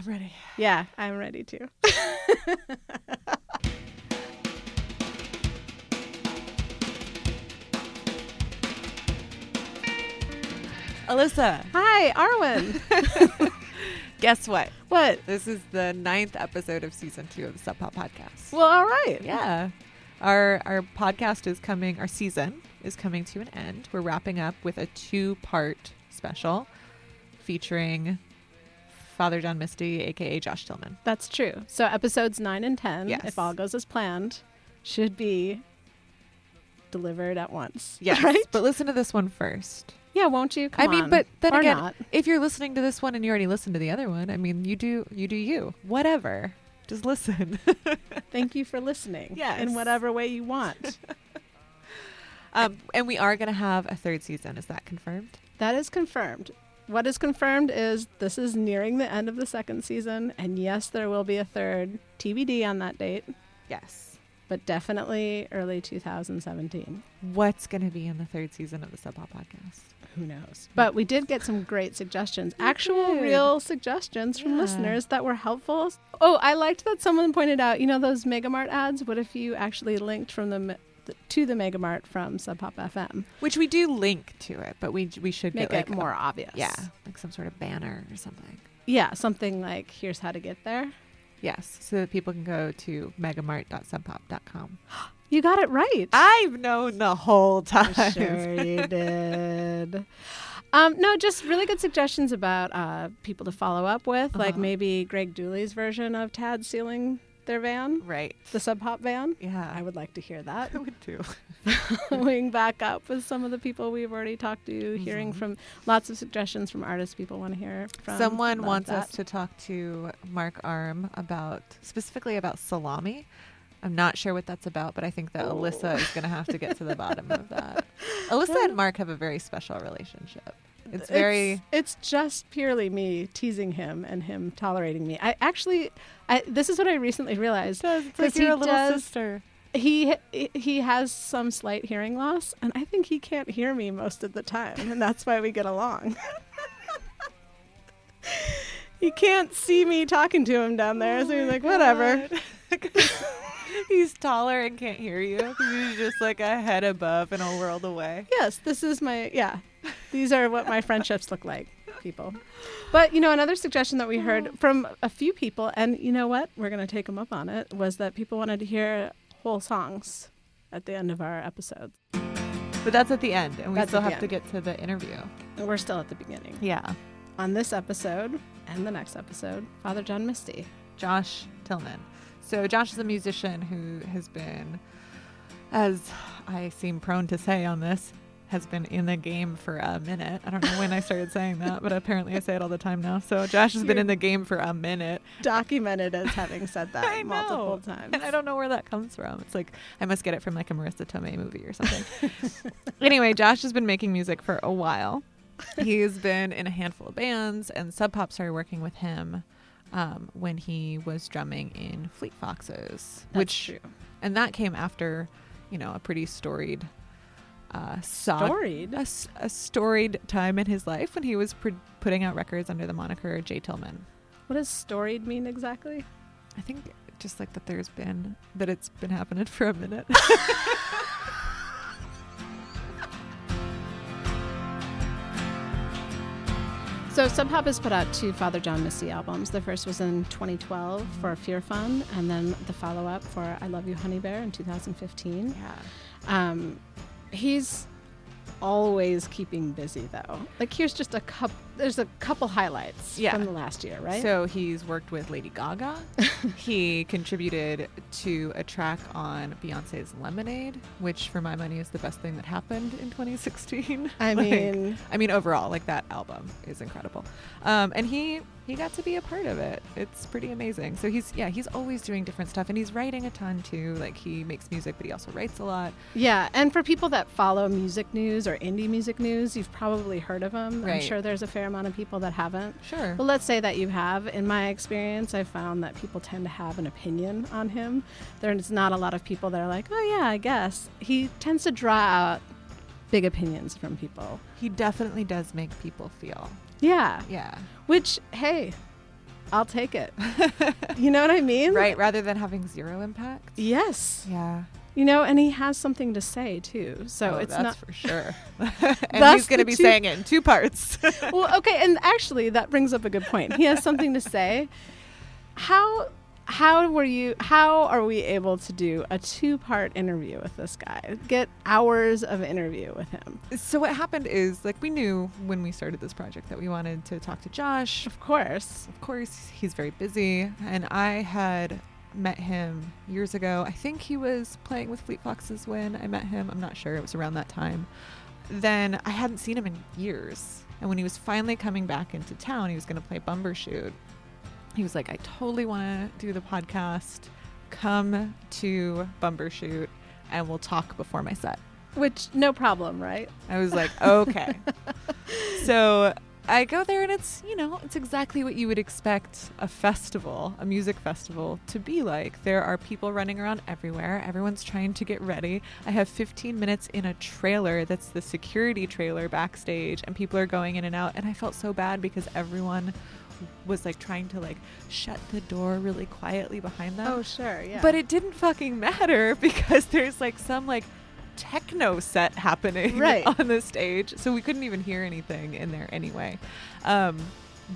I'm ready. Yeah, I'm ready too. Alyssa, Hi, Arwen. guess what? what? This is the ninth episode of season two of the Sub Pop Podcast. Well, all right. yeah. Our our podcast is coming our season is coming to an end. We're wrapping up with a two part special featuring Father John Misty, aka Josh Tillman. That's true. So episodes nine and ten, Yes. if all goes as planned, should be delivered at once. Yes. Right? But listen to this one first. Yeah, won't you? Come I mean, on. but then Or again, not. if you're listening to this one and you already listened to the other one, I mean, you do you do you. Whatever. Just listen. Thank you for listening. Yes. In whatever way you want. um, and we are going to have a third season. Is that confirmed? that is confirmed. What is confirmed is this is nearing the end of the second season, and yes, there will be a third TBD on that date, Yes. but definitely early 2017. What's going to be in the third season of the Sub Pop Podcast? Who knows? But we did get some great suggestions, We actual did. real suggestions from Yeah. listeners that were helpful. Oh, I liked that someone pointed out, you know, those Megamart ads? What if you actually linked from the to the Megamart from Sub Pop FM? Which we do link to it, but we we should Make like it more obvious. Yeah, like some sort of banner or something. Yeah, something like here's how to get there. Yes, so that people can go to megamart.subpop.com. You got it right. I've known the whole time. Sure you did. Um, no, just really good suggestions about uh, people to follow up with, like Uh-huh. maybe Greg Dulli's version of Tad sealing their van, Right. the Sub Pop van. Yeah. I would like to hear that. I would too. Following back up with some of the people we've already talked to, hearing Mhm. from lots of suggestions from artists people want to hear from. Someone wants that. us to talk to Mark Arm about specifically about salami. I'm not sure what that's about, but I think that Oh. Alyssa is going to have to get to the bottom of that. Alyssa and Mark have a very special relationship. It's very It's, it's just purely me teasing him and him tolerating me. I actually, I this is what I recently realized. does. It's like you're a little does- sister. he he has some slight hearing loss and i think he can't hear me most of the time and that's why we get along he can't see me talking to him down there so oh he's like whatever he's taller and can't hear you. He's just like a head above and a world away. yes this is my yeah these are what my friendships look like people but you know another suggestion that we heard oh. from a few people and you know what we're going to take them up on it was that people wanted to hear whole songs at the end of our episodes But that's at the end, and we That's still have to get to the interview. and we're still at the beginning Yeah. on this episode and the next episode, Father John Misty. Josh Tillman. So Josh is a musician who has been, as I seem prone to say on this, has been in the game for a minute. I don't know when I started saying that, but apparently I say it all the time now. So Josh has been You're- in the game for a minute. Documented as having said that multiple times. And I don't know where that comes from. It's like I must get it from like a Marisa Tomei movie or something. anyway, Josh has been making music for a while. He's been in a handful of bands, and Sub Pop started working with him um, when he was drumming in Fleet Foxes, That's which true. and that came after, you know, a pretty storied, uh, Storied. a, a storied time in his life when he was pr- putting out records under the moniker J. Tillman. What does storied mean exactly? I think just like that there's been that it's been happening for a minute. So Sub Pop has put out two Father John Misty albums. The first was in 2012 for Fear Fun, and then the follow-up for I Love You Honey Bear in 2015. yeah. Um, he's always keeping busy though. Like here's just a couple. There's a couple highlights Yeah. from the last year, right? So he's worked with Lady Gaga. he contributed to a track on Beyonce's Lemonade, which for my money is the best thing that happened in 2016. I Like, mean, I mean overall, like that album is incredible. Um, and he he got to be a part of it. It's pretty amazing. So he's yeah, he's always doing different stuff and he's writing a ton too. Like he makes music, but he also writes a lot. Yeah, and for people that follow music news or indie music news, you've probably heard of him. I'm sure there's a fair amount of people that haven't. Sure. Well, let's say that you have. In my experience, I found that people tend to have an opinion on him. There's not a lot of people that are like, oh, yeah, I guess. He tends to draw out big opinions from people. he definitely does make people feel. Yeah. Yeah. Which, hey, I'll take it. you know what I mean? right, rather than having zero impact. Yes. Yeah. You know, and he has something to say too. So Oh, it's that's not for sure. and That's he's going to be two- saying it in two parts. well, okay, and actually that brings up a good point. He has something to say. How how were you how are we able to do a two-part interview with this guy? Get hours of interview with him. so what happened is like we knew when we started this project that we wanted to talk to Josh. Of course. Of course, he's very busy, and I had met him years ago. I think he was playing with Fleet Foxes when I met him. I'm not sure. It was around that time. Then I hadn't seen him in years. And when he was finally coming back into town, he was going to play Bumbershoot. He was like, I totally want to do the podcast. Come to Bumbershoot and we'll talk before my set. Which no problem, right? I was like, okay. so I go there and it's, you know, it's exactly what you would expect a festival, a music festival, to be like. There are people running around everywhere. Everyone's trying to get ready. I have 15 minutes in a trailer that's the security trailer backstage, and people are going in and out. And I felt so bad because everyone was like trying to like shut the door really quietly behind them. Oh, sure, yeah. But it didn't fucking matter because there's like some like techno set happening Right. on the stage. So we couldn't even hear anything in there anyway. Um,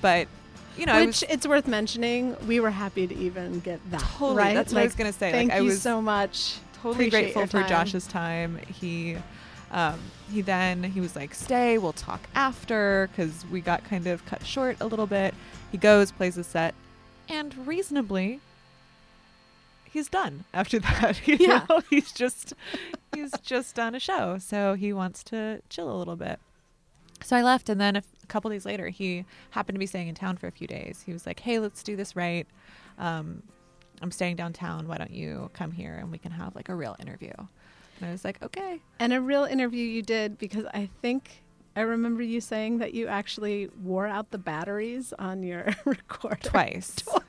but you know, Which was it's worth mentioning, we were happy to even get that. totally right? that's what I was gonna say. Thank like I you so much. totally Appreciate grateful for. Josh's time. He um, he then he was like, "Stay, we'll talk after," because we got kind of cut short a little bit. He goes, plays a set, and reasonably, he's done after that. You Yeah. know, he's just he's just done a show, so he wants to chill a little bit. So I left, and then a, f- a couple days later, he happened to be staying in town for a few days. He was like, "Hey, let's do this right. Um, I'm staying downtown. Why don't you come here and we can have like a real interview?" And I was like, "Okay." And a real interview you did because I think I remember you saying that you actually wore out the batteries on your recorder Twice. Twice.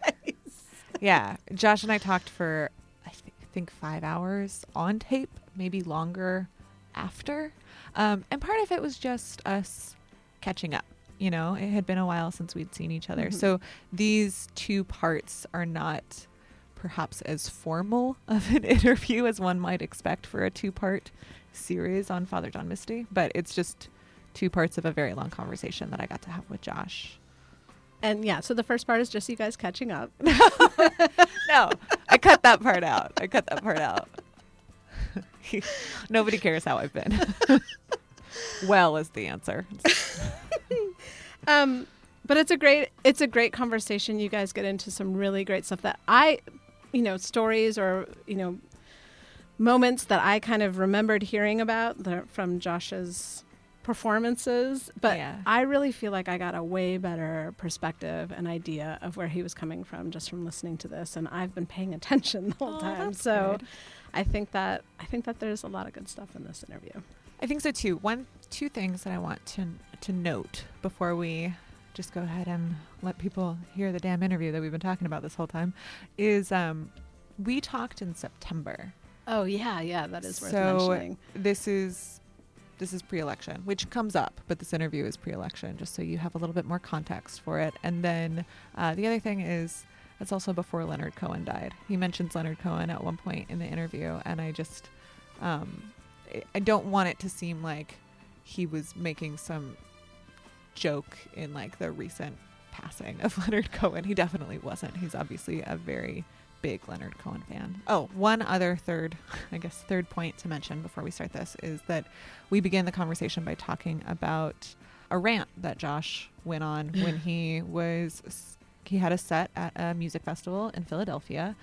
Yeah, Josh and I talked for I th- think five hours on tape, maybe longer after. Um, and part of it was just us catching up. You know, it had been a while since we'd seen each other. Mhm. So these two parts are not perhaps as formal of an interview as one might expect for a two part series on Father John Misty, but it's just two parts of a very long conversation that I got to have with Josh. And yeah, so the first part is just you guys catching up. No, I cut that part out. I cut that part out. Nobody cares how I've been. well is the answer. Um, but it's a great it's a great conversation. You guys get into some really great stuff that I, you know, stories or you know, moments that I kind of remembered hearing about the, from Josh's performances. But Yeah. I really feel like I got a way better perspective and idea of where he was coming from just from listening to this, and I've been paying attention the whole Oh, time. So. good. I think that I think that there's a lot of good stuff in this interview. I think so too. One, two things that I want to to note before we just go ahead and let people hear the damn interview that we've been talking about this whole time is um, we talked in September. Oh yeah, yeah, that is worth So- mentioning. This is this is pre-election, which comes up, but this interview is pre-election, just so you have a little bit more context for it. And then uh, the other thing is it's also before Leonard Cohen died. He mentions Leonard Cohen at one point in the interview, and I just um, I- I don't want it to seem like he was making some joke in like the recent passing of Leonard Cohen. He definitely wasn't. He's obviously a very big Leonard Cohen fan. Oh, one other third, I guess, third point to mention before we start this is that we began the conversation by talking about a rant that Josh went on when he was he had a set at a music festival in Philadelphia.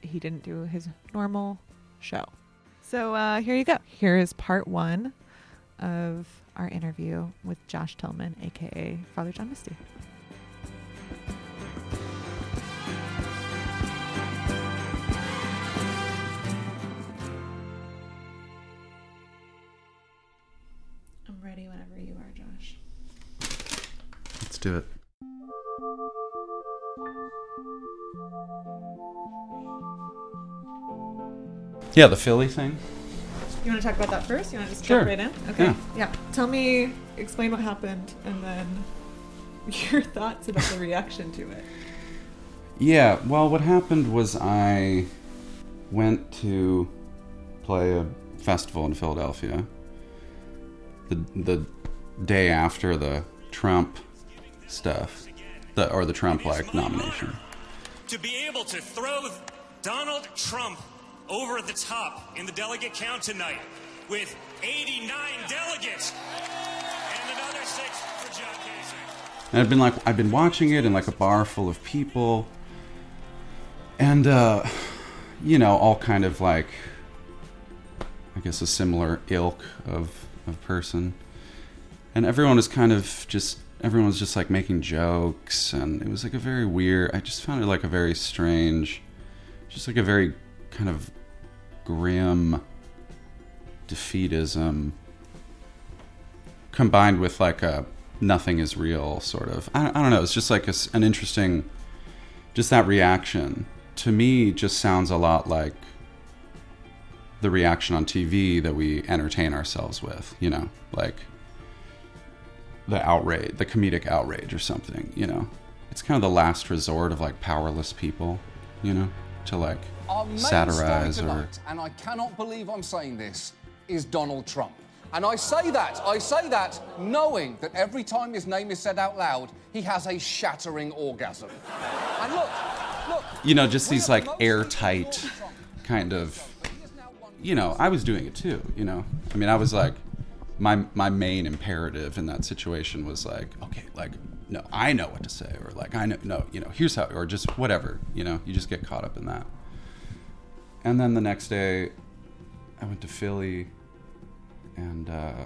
He didn't do his normal show. So uh, here you go. Here is part one of our interview with Josh Tillman, aka Father John Misty. Do it. Yeah, the Philly thing. You want to talk about that first? You want to just Sure. jump right in? Okay. Yeah. yeah. Tell me, explain what happened, and then your thoughts about the reaction to it. Yeah, well, what happened was I went to play a festival in Philadelphia the the day after the Trump stuff, the or the Trump like nomination. to be able to throw Donald Trump over the top in the delegate count tonight with 89 delegates and another six for John Kasich. And I've been like, I've been watching it in like a bar full of people, and uh, you know, all kind of like, I guess a similar ilk of of person, and everyone is kind of just everyone was just like making jokes, and it was like a very weird. I just found it like a very strange, just like a very kind of grim defeatism combined with like a nothing is real sort of i, I don't know it's just like a an interesting just that reaction to me just sounds a lot like the reaction on tv that we entertain ourselves with you know like the outrage the comedic outrage or something you know it's kind of the last resort of like powerless people you know to like Our main satirize or tonight, and I cannot believe I'm saying this, is Donald Trump. And I say that, I say that knowing that every time his name is said out loud, he has a shattering orgasm. And look, look. you know just these like airtight kind of He is now one- you know, I was doing it too, you know. I mean, I was like my my main imperative in that situation was like, okay, like no, I know what to say or like I know no, you know, here's how or just whatever, you know, you just get caught up in that. And then the next day I went to Philly and uh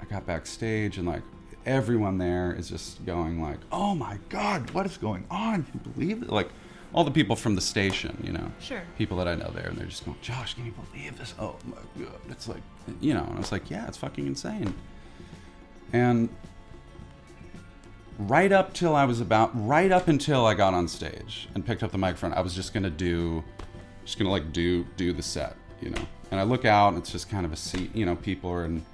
I got backstage and like everyone there is just going like, "Oh my god, what is going on? Can you believe it?" Like all the people from the station, you know. Sure. People that I know there and they're just going, "Josh, can you believe this? Oh my god." It's like, you know, and I was like, "Yeah, it's fucking insane." And right up till I was about right up until I got on stage and picked up the microphone, I was just gonna do, just gonna like do do the set, you know. And I look out, and it's just kind of a seat, you know. People are in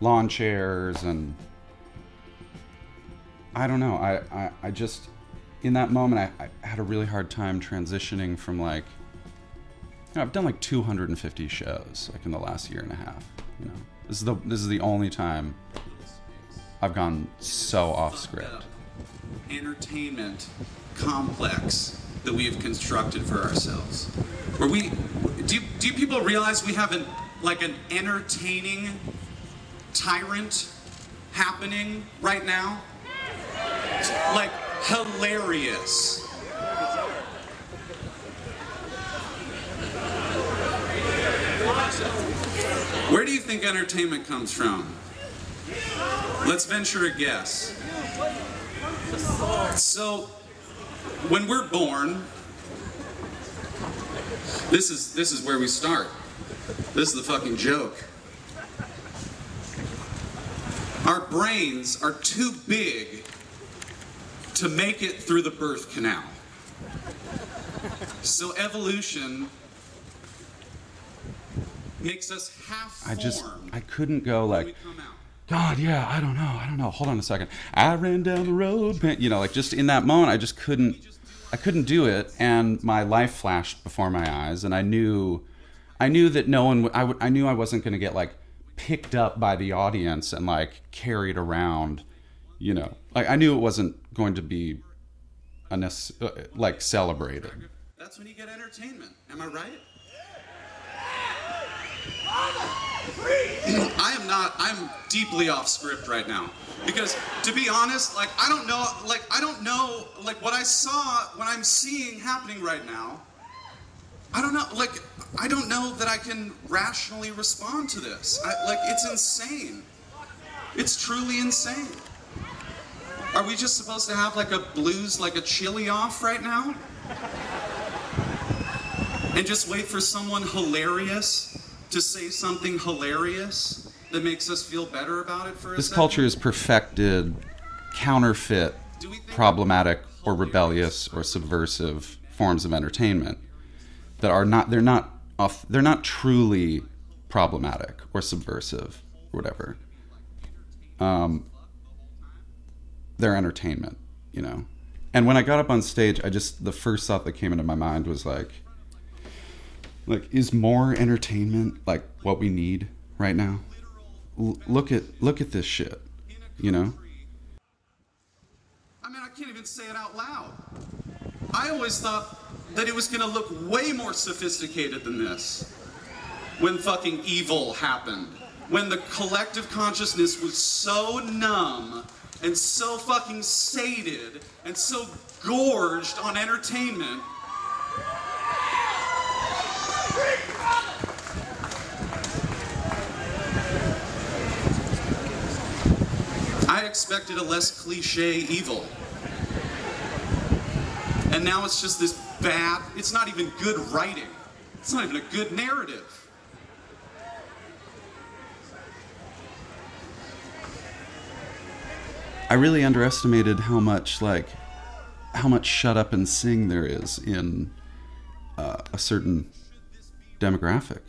lawn chairs, and I don't know. I I, I just in that moment, I, I had a really hard time transitioning from like. You know, I've done like 250 shows like in the last year and a half. You know, this is the this is the only time I've gone so off script. entertainment complex that we have constructed for ourselves. Where we do, do people realize we have an like an entertaining tyrant happening right now? Like hilarious. Where do you think entertainment comes from? Let's venture a guess. So, when we're born, this is this is where we start. This is the fucking joke. Our brains are too big to make it through the birth canal. So evolution makes us half I just I couldn't go like. God, yeah, I don't know, I don't know. Hold on a second. I ran down the road, you know, like just in that moment, I just couldn't, I couldn't do it, and my life flashed before my eyes, and I knew, I knew that no one, would, I would, I knew I wasn't going to get like picked up by the audience and like carried around, you know, like I knew it wasn't going to be, a nece- uh, like celebrated. That's when you get entertainment. Am I right? I am not. I'm deeply off script right now because, to be honest, like I don't know, like I don't know, like what I saw, what I'm seeing happening right now. I don't know, like I don't know that I can rationally respond to this. I, like it's insane. It's truly insane. Are we just supposed to have like a blues, like a chili off right now? and just wait for someone hilarious to say something hilarious that makes us feel better about it for a This second? culture has perfected counterfeit, Do we think- problematic, or rebellious or subversive forms of entertainment that are not they're not off, they're not truly problematic or subversive or whatever. Um, they're entertainment, you know, And when I got up on stage, I just the first thought that came into my mind was like, like is more entertainment like what we need right now? L- look at look at this shit, you know. I mean, I can't even say it out loud. I always thought that it was gonna look way more sophisticated than this when fucking evil happened. When the collective consciousness was so numb and so fucking sated and so gorged on entertainment. I expected a less cliche evil. And now it's just this bad, it's not even good writing. It's not even a good narrative. I really underestimated how much like how much shut up and sing there is in uh, a certain demographic.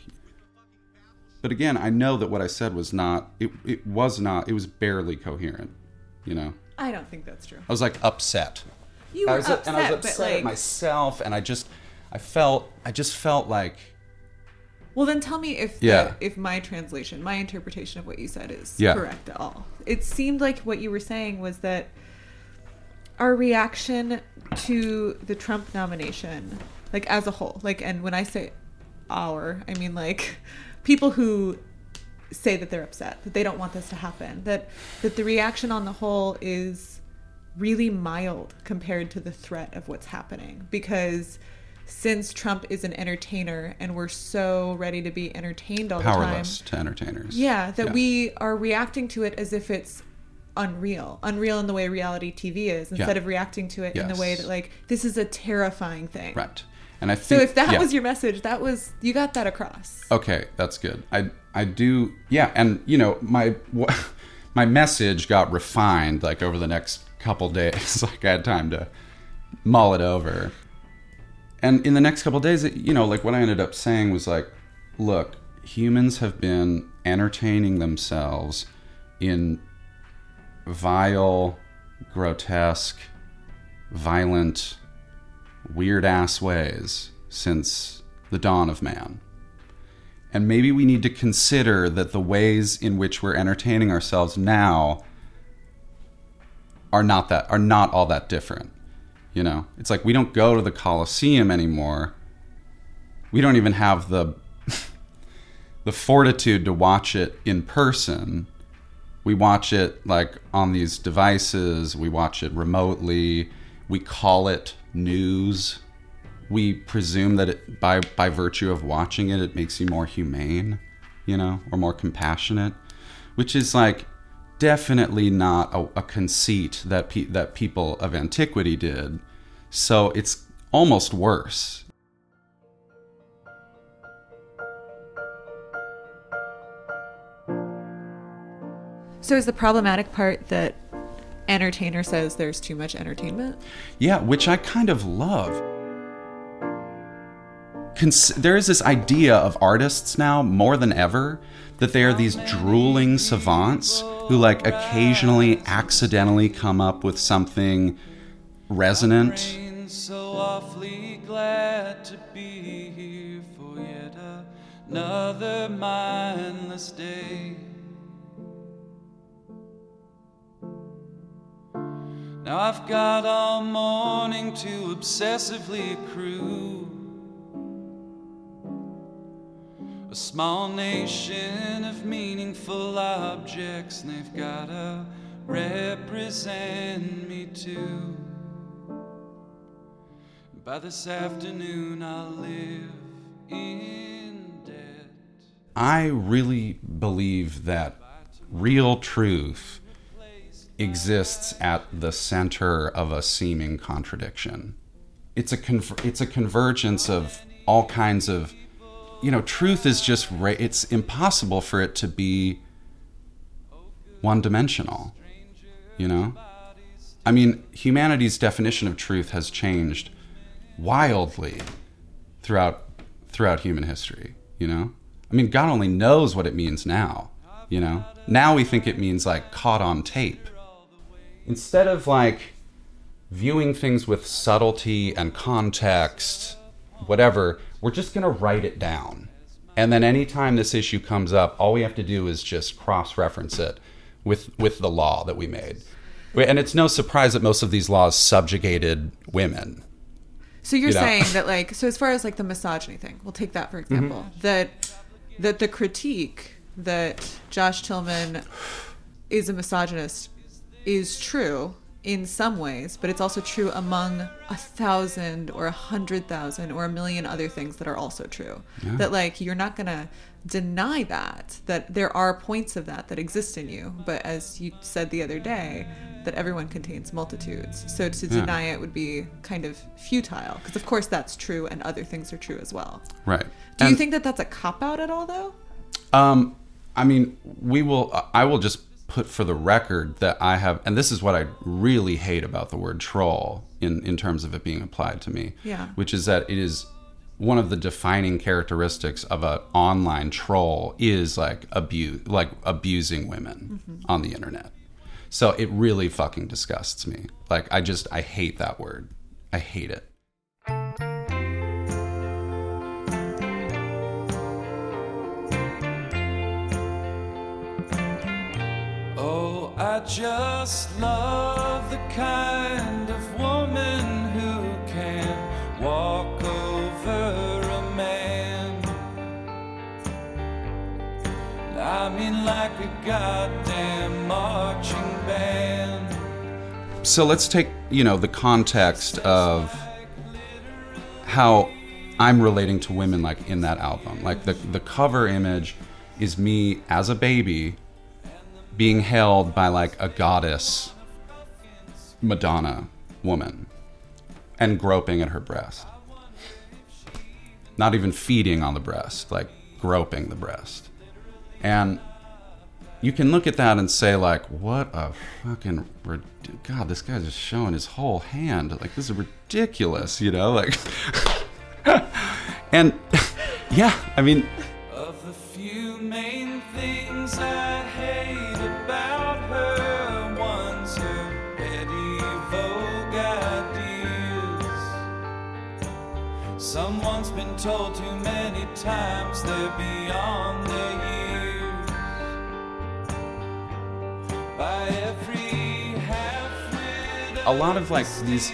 But again, I know that what I said was not it, it was not it was barely coherent, you know. I don't think that's true. I was like upset. You I were was, upset, and I was but upset at like, myself and I just I felt I just felt like well, then tell me if Yeah. the, if my translation, my interpretation of what you said is Yeah. correct at all. It seemed like what you were saying was that our reaction to the Trump nomination, like as a whole, like, and when I say our, I mean like people who say that they're upset, that they don't want this to happen, that that the reaction on the whole is really mild compared to the threat of what's happening because since Trump is an entertainer and we're so ready to be entertained all powerless the time. Powerless to entertainers. Yeah, that Yeah. we are reacting to it as if it's unreal. Unreal in the way reality TV is instead Yeah. of reacting to it in the way that like this is a terrifying thing. Right. And I think, So if that yeah. was your message, that was you got that across. Okay, that's good. I I do yeah, and you know my my message got refined like over the next couple days. like I had time to mull it over. And in the next couple days, you know, like what I ended up saying was like, look, humans have been entertaining themselves in vile, grotesque, violent, weird ass ways since the dawn of man. And maybe we need to consider that the ways in which we're entertaining ourselves now are not that are not all that different. You know, it's like we don't go to the Colosseum anymore. We don't even have the the fortitude to watch it in person. We watch it like on these devices, we watch it remotely, we call it news. We presume that it, by by virtue of watching it it makes you more humane, you know, or more compassionate, which is like definitely not a, a conceit that pe- that people of antiquity did. So it's almost worse. So is the problematic part that entertainer says there's too much entertainment? Yeah, which I kind of love. Cons- there is this idea of artists now more than ever that they are these drooling savants who like occasionally accidentally come up with something resonant So awfully glad to be here for yet another mindless day. Now I've got all morning to obsessively accrue a small nation of meaningful objects, and they've gotta represent me too. By this afternoon, I'll live in debt. I really believe that real truth exists at the center of a seeming contradiction. It's a conver- it's a convergence of all kinds of you know, truth is just it's impossible for it to be one dimensional. You know? I mean, humanity's definition of truth has changed wildly throughout throughout human history, you know? I mean, God only knows what it means now, you know? Now we think it means like caught on tape. Instead of like viewing things with subtlety and context, whatever, we're just going to write it down. And then anytime this issue comes up, all we have to do is just cross reference it with, with the law that we made. And it's no surprise that most of these laws subjugated women. So you're You know? saying that like so as far as like the misogyny thing, we'll take that for example. Mm-hmm. That that the critique that Josh Tillman is a misogynist is true in some ways, but it's also true among a thousand or a hundred thousand or a million other things that are also true. That like you're not gonna deny that that there are points of that that exist in you, but as you said the other day, that everyone contains multitudes. So to Yeah. deny it would be kind of futile because of course that's true and other things are true as well. Right. Do you think that that's a cop out at all though? Um, I mean, we will. I will just put for the record that I have, and this is what I really hate about the word troll in in terms of it being applied to me. Yeah. Which is that it is one of the defining characteristics of an online troll is like abuse, like abusing women mm-hmm. on the internet. So it really fucking disgusts me. Like I just I hate that word. I hate it. I just love the kind of woman who can walk over a man. I mean, like a goddamn marching band. so let's take you know the context of how I'm relating to women like in that album. Like the the cover image is me as a baby being held by like a goddess Madonna woman and groping at her breast. Not even feeding on the breast, like groping the breast. And you can look at that and say like what a fucking god this guy's just showing his whole hand like this is ridiculous you know like and yeah i mean told too many times they're beyond their years. By every half-wit a lot of like these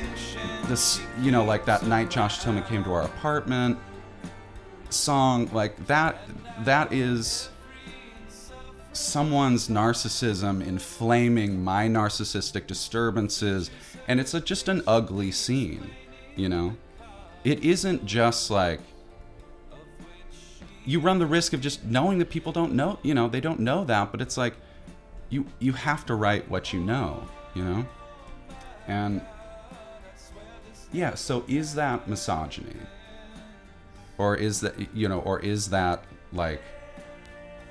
this you know like that night josh tillman came to our apartment song like that that is someone's narcissism inflaming my narcissistic disturbances and it's a, just an ugly scene you know it isn't just like you run the risk of just knowing that people don't know you know they don't know that but it's like you you have to write what you know you know? And yeah so is that misogyny? Or is that you know or is that like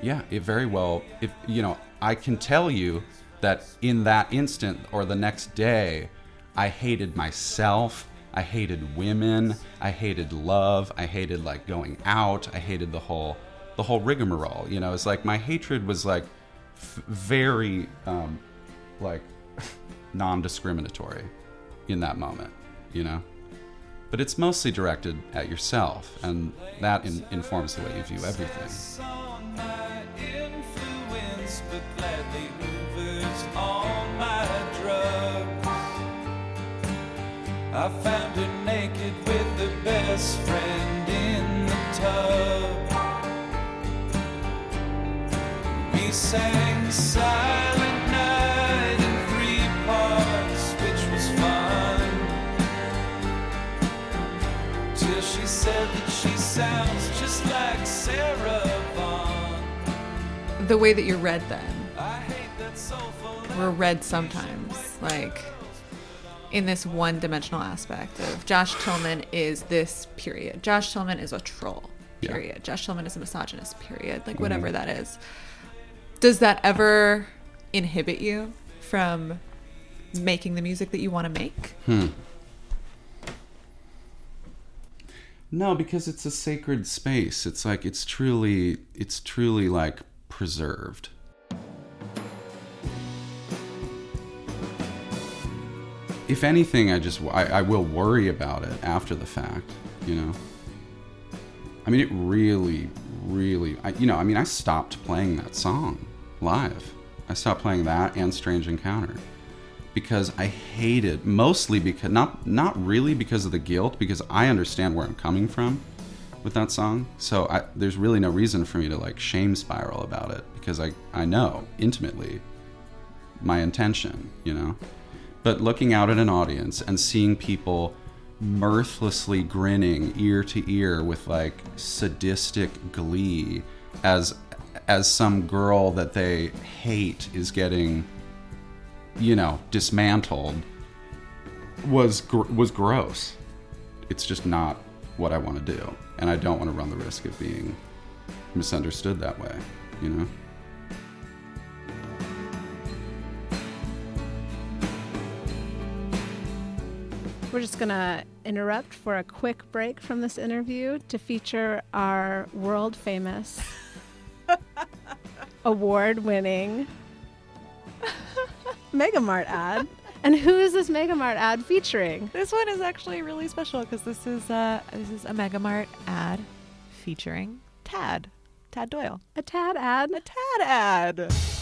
yeah it very well if you know i can tell you that in that instant or the next day i hated myself i hated women. I hated love. I hated like going out. I hated the whole the whole rigmarole you know? It's like my hatred was like f- very um like non-discriminatory in that moment you know? But it's mostly directed at yourself and that in- informs the way you view everything I found her naked with her best friend in the tub. We sang Silent Night in three parts, which was fun. Till she said that she sounds just like Sarah Vaughan. The way that you're read then. I hate that soulful We're read sometimes like in this one-dimensional aspect of Josh Tillman is this period. Josh Tillman is a troll. Yeah. Period. Josh Tillman is a misogynist. Period. Like mhm. whatever that is. Does that ever inhibit you from making the music that you want to make? Hmm. no because it's a sacred space it's like it's truly it's truly like preserved if anything, I just I, I will worry about it after the fact. You know. I mean, it really, really. I, you know, I mean, I stopped playing that song live. I stopped playing that and Strange Encounter because I hated mostly because not not really because of the guilt because I understand where I'm coming from with that song. So I, there's really no reason for me to like shame spiral about it because I I know intimately my intention, you know. But looking out at an audience and seeing people mirthlessly grinning ear to ear with like sadistic glee as as some girl that they hate is getting you know dismantled was gr- was gross. It's just not what i want to do and i don't want to run the risk of being misunderstood that way you know We're just going to interrupt for a quick break from this interview to feature our world famous, award winning Megamart ad. And who is this Megamart ad featuring? This one is actually really special because this is uh, this is a Megamart ad featuring Tad, Tad Doyle. A Tad ad. A Tad ad.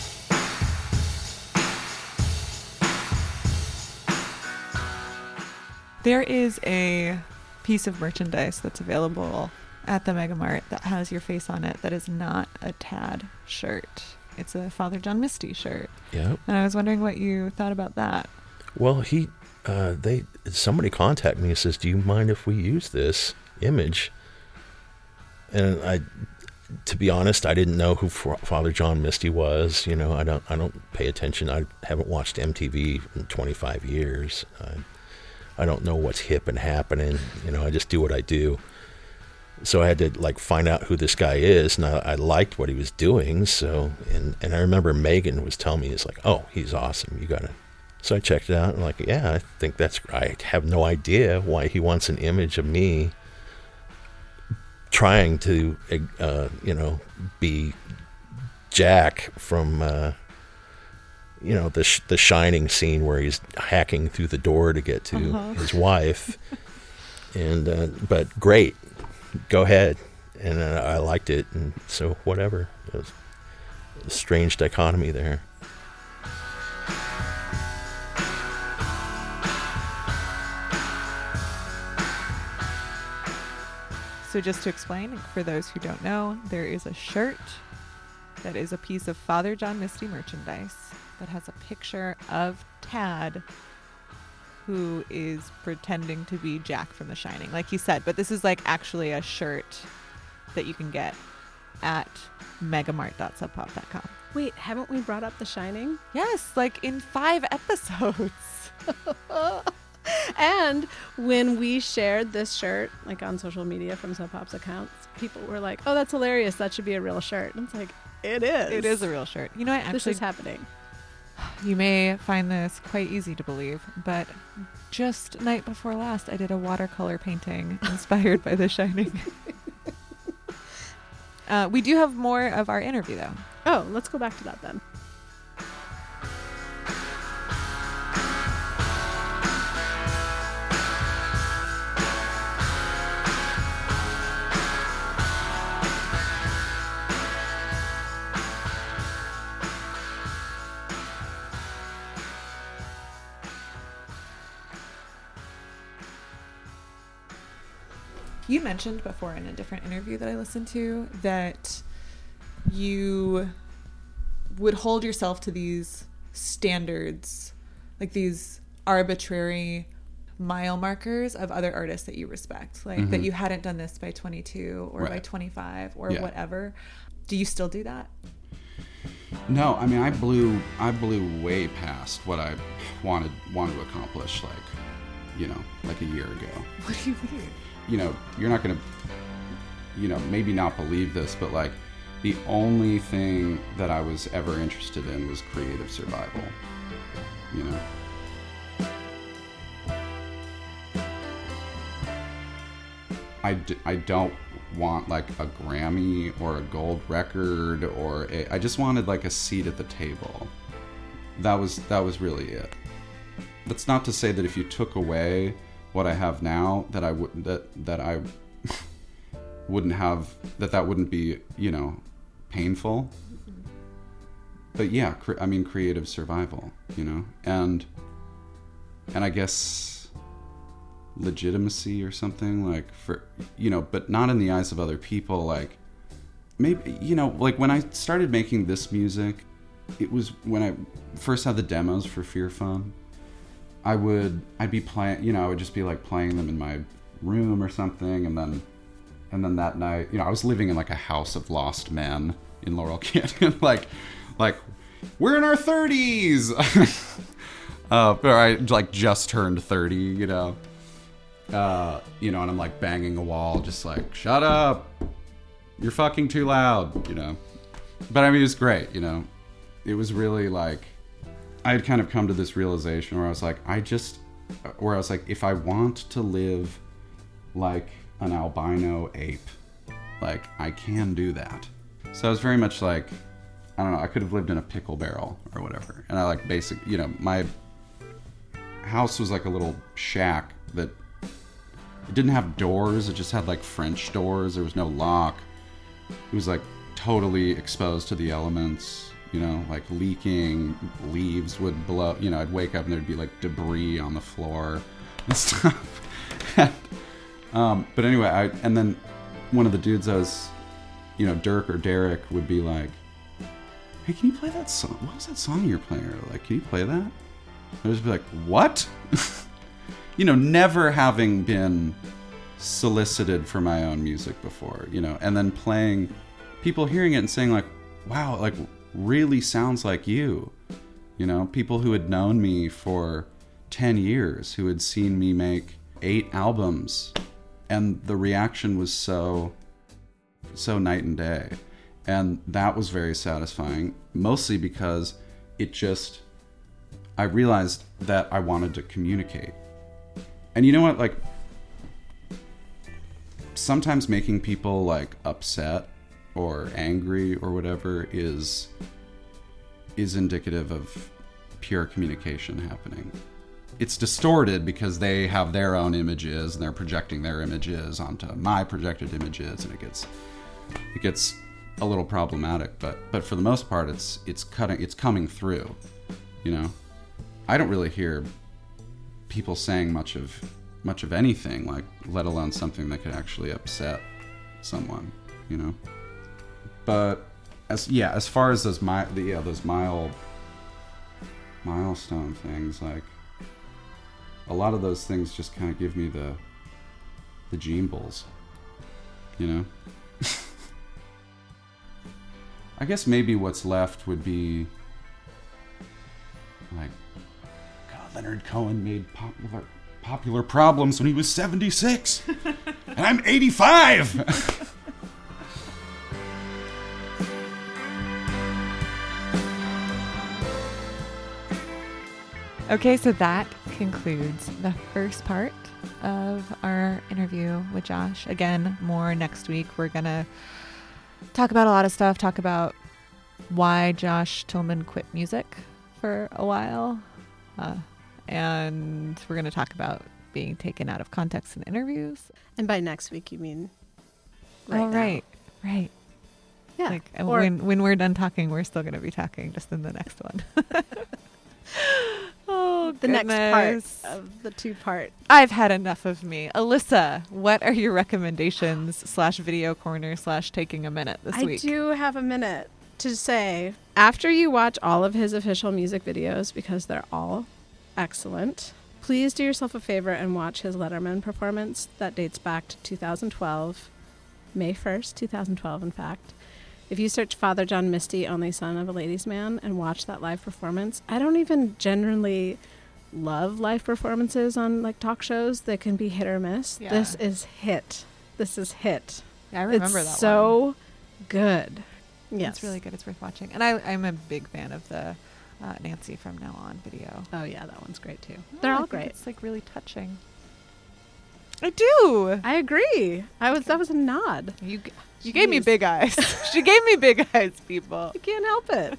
There is a piece of merchandise that's available at the Megamart that has your face on it that is not a Tad shirt. It's a Father John Misty shirt. Yeah. And I was wondering what you thought about that. Well, he, uh, they, somebody contacted me and says, "Do you mind if we use this image?" And I, to be honest, I didn't know who Father John Misty was. You know, I don't, I don't pay attention. I haven't watched MTV in 25 years. I, I don't know what's hip and happening. You know, I just do what I do. So I had to like find out who this guy is, and I, I liked what he was doing. So, and and I remember Megan was telling me, "It's like, oh, he's awesome. You gotta." So I checked it out, and like, yeah, I think that's. I have no idea why he wants an image of me trying to, uh, you know, be Jack from, uh, you know, the sh- the Shining scene where he's hacking through the door to get to Uh-huh. his wife, and uh, but great, go ahead, and uh, I liked it, and so whatever. It was a strange dichotomy there. So, just to explain, for those who don't know, there is a shirt that is a piece of Father John Misty merchandise that has a picture of Tad, who is pretending to be Jack from The Shining, like you said. But this is like actually a shirt that you can get at megamart.subpop.com. Wait, haven't we brought up The Shining? Yes, like in five episodes. And when we shared this shirt, like on social media from Sub Pop's accounts, people were like, "Oh, that's hilarious! That should be a real shirt." And it's like, it is. It is a real shirt. You know, I This is happening. You may find this quite easy to believe, but just night before last, I did a watercolor painting inspired by The Shining. uh, we do have more of our interview, though. Oh, let's go back to that then. Mentioned before in a different interview that I listened to that you would hold yourself to these standards, like these arbitrary mile markers of other artists that you respect. Like that mm-hmm. you hadn't done this by 22 or by 25 or Yeah. whatever. Do you still do that? No, I mean I blew I blew way past what I wanted wanted to accomplish like you know, like a year ago. What do you mean? You know, you're not gonna you know, maybe not believe this, but like the only thing that I was ever interested in was creative survival. You know? I, d- I don't want like a Grammy or a gold record or a, I just wanted like a seat at the table. That was that was really it. that's not to say that if you took away what I have now, that I would that that I wouldn't have that that wouldn't be you know painful. But yeah, cre- I mean creative survival, you know, and and I guess legitimacy or something like for you know, but not in the eyes of other people. Like maybe you know, like when I started making this music, it was when I first had the demos for Fear Fun. I would I'd be playing, you know, I would just be like playing them in my room or something, and then and then that night, you know, I was living in like a house of lost men in Laurel Canyon, like like we're in our thirties. uh, but I like just turned thirty, you know. Uh, you know, and I'm like banging a wall, just like shut up, you're fucking too loud, you know. But I mean, it was great, you know. It was really like I had kind of come to this realization where I was like, I just, where I was like, if I want to live like an albino ape, like I can do that. So I was very much like, I don't know, I could have lived in a pickle barrel or whatever. And I like basic, you know, my house was like a little shack that it didn't have doors, it just had like French doors, there was no lock. It was like totally exposed to the elements you know, like leaking, leaves would blow. You know, I'd wake up and there'd be like debris on the floor and stuff. and, um, but anyway, I and then one of the dudes I was, you know, Dirk or Derek would be like, "Hey, can you play that song? What was that song you're playing?" Like, "Can you play that?" I'd just be like, "What?" you know, never having been solicited for my own music before, you know, and then playing, people hearing it and saying like, "Wow, like." Really sounds like you. You know, people who had known me for 10 years, who had seen me make eight albums, and the reaction was so, so night and day. And that was very satisfying, mostly because it just, I realized that I wanted to communicate. And you know what? Like, sometimes making people like upset or angry or whatever is is indicative of pure communication happening. It's distorted because they have their own images and they're projecting their images onto my projected images and it gets it gets a little problematic, but but for the most part it's it's cutting it's coming through, you know. I don't really hear people saying much of much of anything like let alone something that could actually upset someone, you know but as yeah, as far as those mi- the, yeah those mile milestone things, like a lot of those things just kind of give me the the gene bulls, you know. I guess maybe what's left would be like God, Leonard Cohen made popular popular problems when he was 76 and I'm 85. Okay, so that concludes the first part of our interview with Josh. Again, more next week. We're going to talk about a lot of stuff, talk about why Josh Tillman quit music for a while. Uh, and we're going to talk about being taken out of context in interviews. And by next week, you mean right oh, now. right, right. Yeah. Like Or- when when we're done talking, we're still going to be talking just in the next one. oh, the next part of the two part. I've had enough of me. Alyssa, what are your recommendations slash video corner slash taking a minute this I week? I do have a minute to say after you watch all of his official music videos because they're all excellent. Please do yourself a favor and watch his Letterman performance that dates back to 2012, May 1st, 2012, in fact. If you search Father John Misty, only son of a ladies' man, and watch that live performance, I don't even generally love live performances on like talk shows. They can be hit or miss. Yeah. This is hit. This is hit. Yeah, I remember it's that so one. good. Yes. It's really good. It's worth watching. And I, I'm a big fan of the uh, Nancy from Now On video. Oh yeah, that one's great too. They're I all great. It's like really touching. I do. I agree. I was that was a nod. You g- you gave me big eyes. she gave me big eyes, people. I can't help it.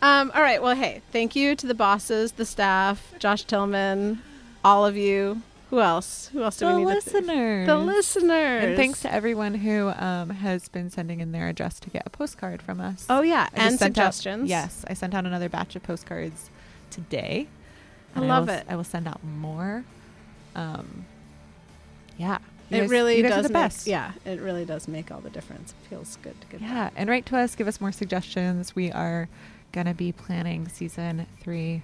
Um, all right. Well, hey, thank you to the bosses, the staff, Josh Tillman, all of you. Who else? Who else do The we need? to thank? listeners. The listeners. And thanks to everyone who um, has been sending in their address to get a postcard from us. Oh yeah, I and sent out- suggestions. yes, I sent out another batch of postcards today. I and love will, it. I will send out more. Um, yeah, You it guys- really you guys does are the make, best. Yeah, it really does make all the difference. It feels good to get Yeah, and write to us. Give us more suggestions. We are gonna be planning season three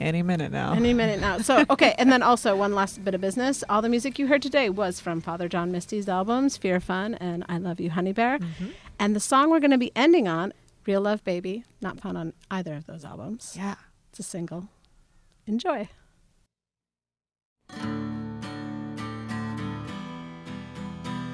any minute now. Any minute now. So, okay. And then also, one last bit of business. All the music you heard today was from Father John Misty's albums, Fear Fun and I Love You, Honeybear. Mm-hmm. And the song we're going to be ending on, Real Love Baby, not found on either of those albums. yeah. It's a single. Enjoy.